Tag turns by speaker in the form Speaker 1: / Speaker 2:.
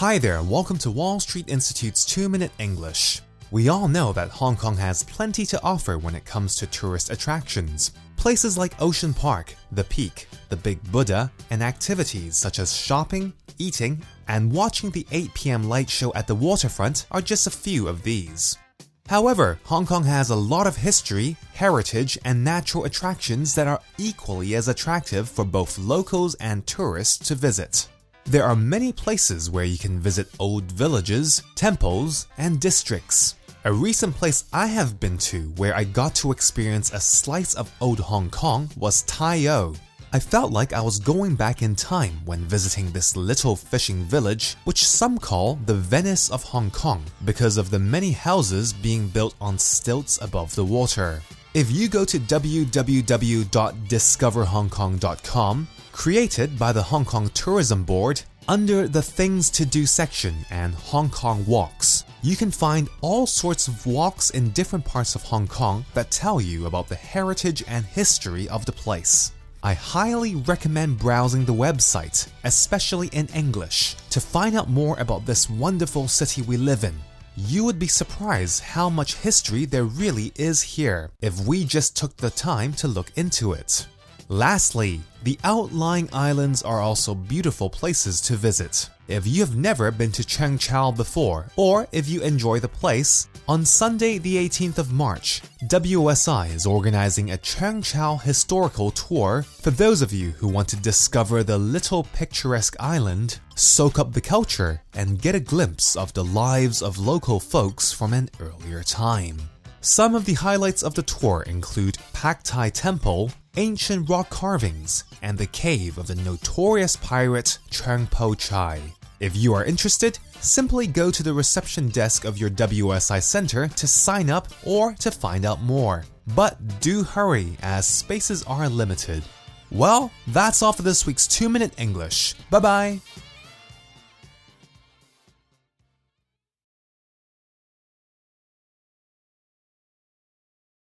Speaker 1: Hi there, and welcome to Wall Street Institute's 2 Minute English. We all know that Hong Kong has plenty to offer when it comes to tourist attractions. Places like Ocean Park, The Peak, the Big Buddha, and activities such as shopping, eating, and watching the 8 pm light show at the waterfront are just a few of these. However, Hong Kong has a lot of history, heritage, and natural attractions that are equally as attractive for both locals and tourists to visit. There are many places where you can visit old villages, temples, and districts. A recent place I have been to where I got to experience a slice of old Hong Kong was Tai O. I felt like I was going back in time when visiting this little fishing village, which some call the Venice of Hong Kong because of the many houses being built on stilts above the water. If you go to www.discoverhongkong.com, created by the Hong Kong Tourism Board, under the Things to Do section and Hong Kong Walks, you can find all sorts of walks in different parts of Hong Kong that tell you about the heritage and history of the place. I highly recommend browsing the website, especially in English, to find out more about this wonderful city we live in. You would be surprised how much history there really is here if we just took the time to look into it. Lastly, the outlying islands are also beautiful places to visit. If you have never been to Cheung Chau before, or if you enjoy the place, on Sunday, the 18th of March, WSI is organizing a Cheung Chau historical tour for those of you who want to discover the little picturesque island, soak up the culture, and get a glimpse of the lives of local folks from an earlier time. Some of the highlights of the tour include Pak Tai Temple, ancient rock carvings, and the cave of the notorious pirate Cheung Po Tsai. If you are interested, simply go to the reception desk of your WSI center to sign up or to find out more. But do hurry as spaces are limited. Well, that's all for this week's 2 Minute English. Bye bye!